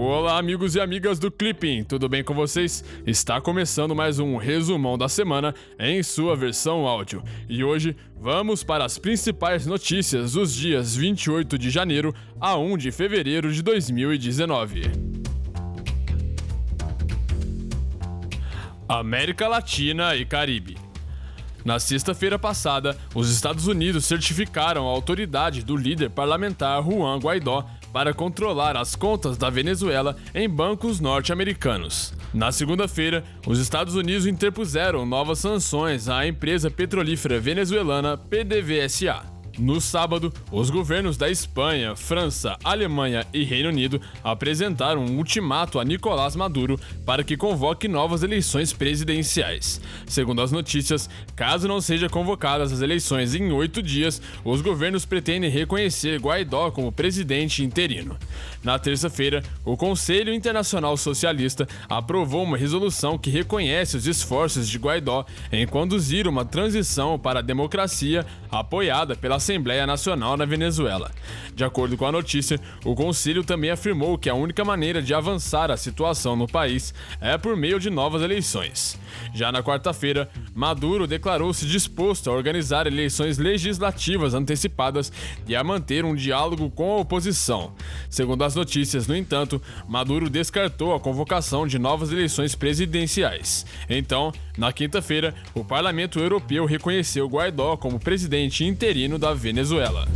Olá, amigos e amigas do Clipping, tudo bem com vocês? Está começando mais um resumão da semana em sua versão áudio. E hoje vamos para as principais notícias dos dias 28 de janeiro a 1 de fevereiro de 2019. América Latina e Caribe. Na sexta-feira passada, os Estados Unidos certificaram a autoridade do líder parlamentar Juan Guaidó para controlar as contas da Venezuela em bancos norte-americanos. Na segunda-feira, os Estados Unidos interpuseram novas sanções à empresa petrolífera venezuelana PDVSA. No sábado, os governos da Espanha, França, Alemanha e Reino Unido apresentaram um ultimato a Nicolás Maduro para que convoque novas eleições presidenciais. Segundo as notícias, caso não sejam convocadas as eleições em oito dias, os governos pretendem reconhecer Guaidó como presidente interino. Na terça-feira, o Conselho Internacional Socialista aprovou uma resolução que reconhece os esforços de Guaidó em conduzir uma transição para a democracia apoiada pela Assembleia Nacional na Venezuela. De acordo com a notícia, o Conselho também afirmou que a única maneira de avançar a situação no país é por meio de novas eleições. Já na quarta-feira, Maduro declarou-se disposto a organizar eleições legislativas antecipadas e a manter um diálogo com a oposição. Segundo as notícias, no entanto, Maduro descartou a convocação de novas eleições presidenciais. Então, na quinta-feira, o Parlamento Europeu reconheceu Guaidó como presidente interino da Venezuela.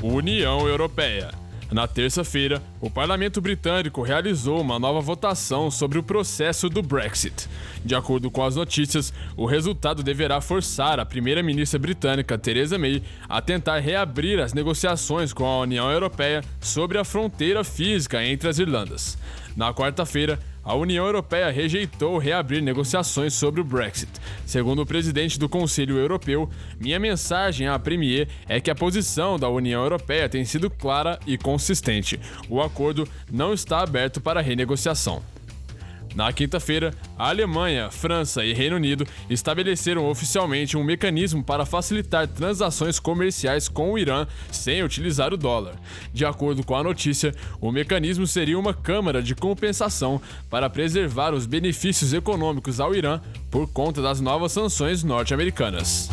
União Europeia. Na terça-feira, o parlamento britânico realizou uma nova votação sobre o processo do Brexit. De acordo com as notícias, o resultado deverá forçar a primeira-ministra britânica Theresa May a tentar reabrir as negociações com a União Europeia sobre a fronteira física entre as Irlandas. Na quarta-feira, a União Europeia rejeitou reabrir negociações sobre o Brexit. Segundo o presidente do Conselho Europeu, minha mensagem à Premier é que a posição da União Europeia tem sido clara e consistente. O acordo não está aberto para renegociação. Na quinta-feira, a Alemanha, França e Reino Unido estabeleceram oficialmente um mecanismo para facilitar transações comerciais com o Irã sem utilizar o dólar. De acordo com a notícia, o mecanismo seria uma câmara de compensação para preservar os benefícios econômicos ao Irã por conta das novas sanções norte-americanas.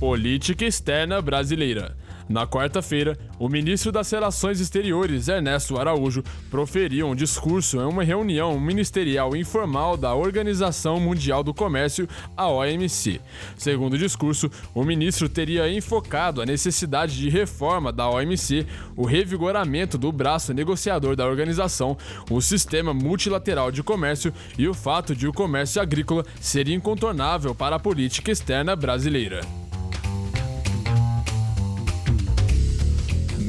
Política externa brasileira. Na quarta-feira, o ministro das Relações Exteriores, Ernesto Araújo, proferiu um discurso em uma reunião ministerial informal da Organização Mundial do Comércio, a OMC. Segundo o discurso, o ministro teria enfocado a necessidade de reforma da OMC, o revigoramento do braço negociador da organização, o sistema multilateral de comércio e o fato de o comércio agrícola ser incontornável para a política externa brasileira.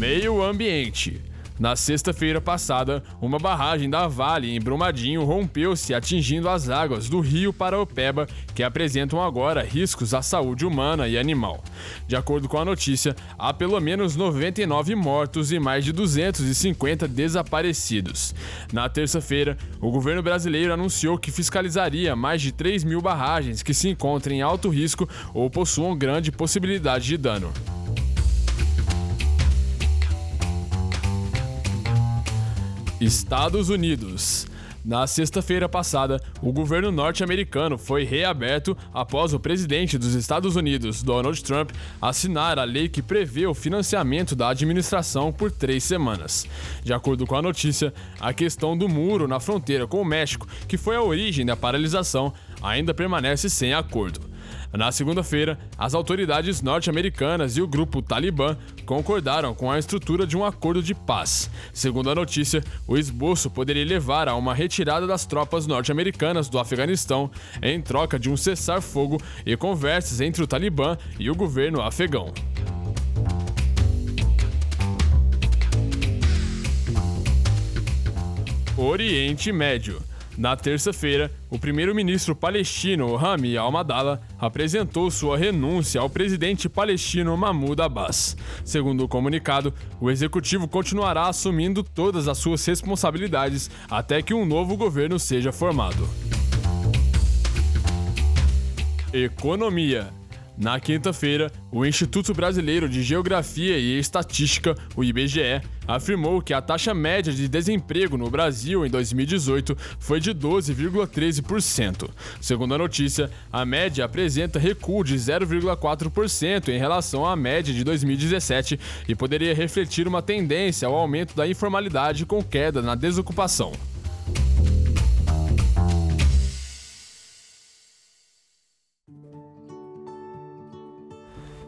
Meio Ambiente. Na sexta-feira passada, uma barragem da Vale em Brumadinho rompeu-se atingindo as águas do rio Paraopeba, que apresentam agora riscos à saúde humana e animal. De acordo com a notícia, há pelo menos 99 mortos e mais de 250 desaparecidos. Na terça-feira, o governo brasileiro anunciou que fiscalizaria mais de 3 mil barragens que se encontrem em alto risco ou possuam grande possibilidade de dano. Estados Unidos. Na sexta-feira passada, o governo norte-americano foi reaberto após o presidente dos Estados Unidos, Donald Trump, assinar a lei que prevê o financiamento da administração por três semanas. De acordo com a notícia, a questão do muro na fronteira com o México, que foi a origem da paralisação, ainda permanece sem acordo. Na segunda-feira, as autoridades norte-americanas e o grupo Talibã concordaram com a estrutura de um acordo de paz. Segundo a notícia, o esboço poderia levar a uma retirada das tropas norte-americanas do Afeganistão em troca de um cessar-fogo e conversas entre o Talibã e o governo afegão. Oriente Médio. Na terça-feira, o primeiro-ministro palestino Rami al-Madala apresentou sua renúncia ao presidente palestino Mahmoud Abbas. Segundo o comunicado, o executivo continuará assumindo todas as suas responsabilidades até que um novo governo seja formado. economia. Na quinta-feira, o Instituto Brasileiro de Geografia e Estatística, o IBGE, afirmou que a taxa média de desemprego no Brasil em 2018 foi de 12,13%. Segundo a notícia, a média apresenta recuo de 0,4% em relação à média de 2017 e poderia refletir uma tendência ao aumento da informalidade com queda na desocupação.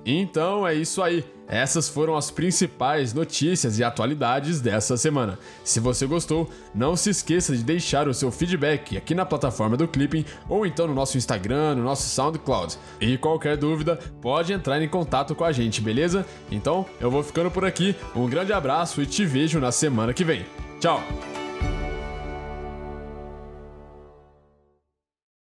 Então é isso aí. Essas foram as principais notícias e atualidades dessa semana. Se você gostou, não se esqueça de deixar o seu feedback aqui na plataforma do Clipping ou então no nosso Instagram, no nosso SoundCloud. E qualquer dúvida, pode entrar em contato com a gente, beleza? Então eu vou ficando por aqui. Um grande abraço e te vejo na semana que vem. Tchau!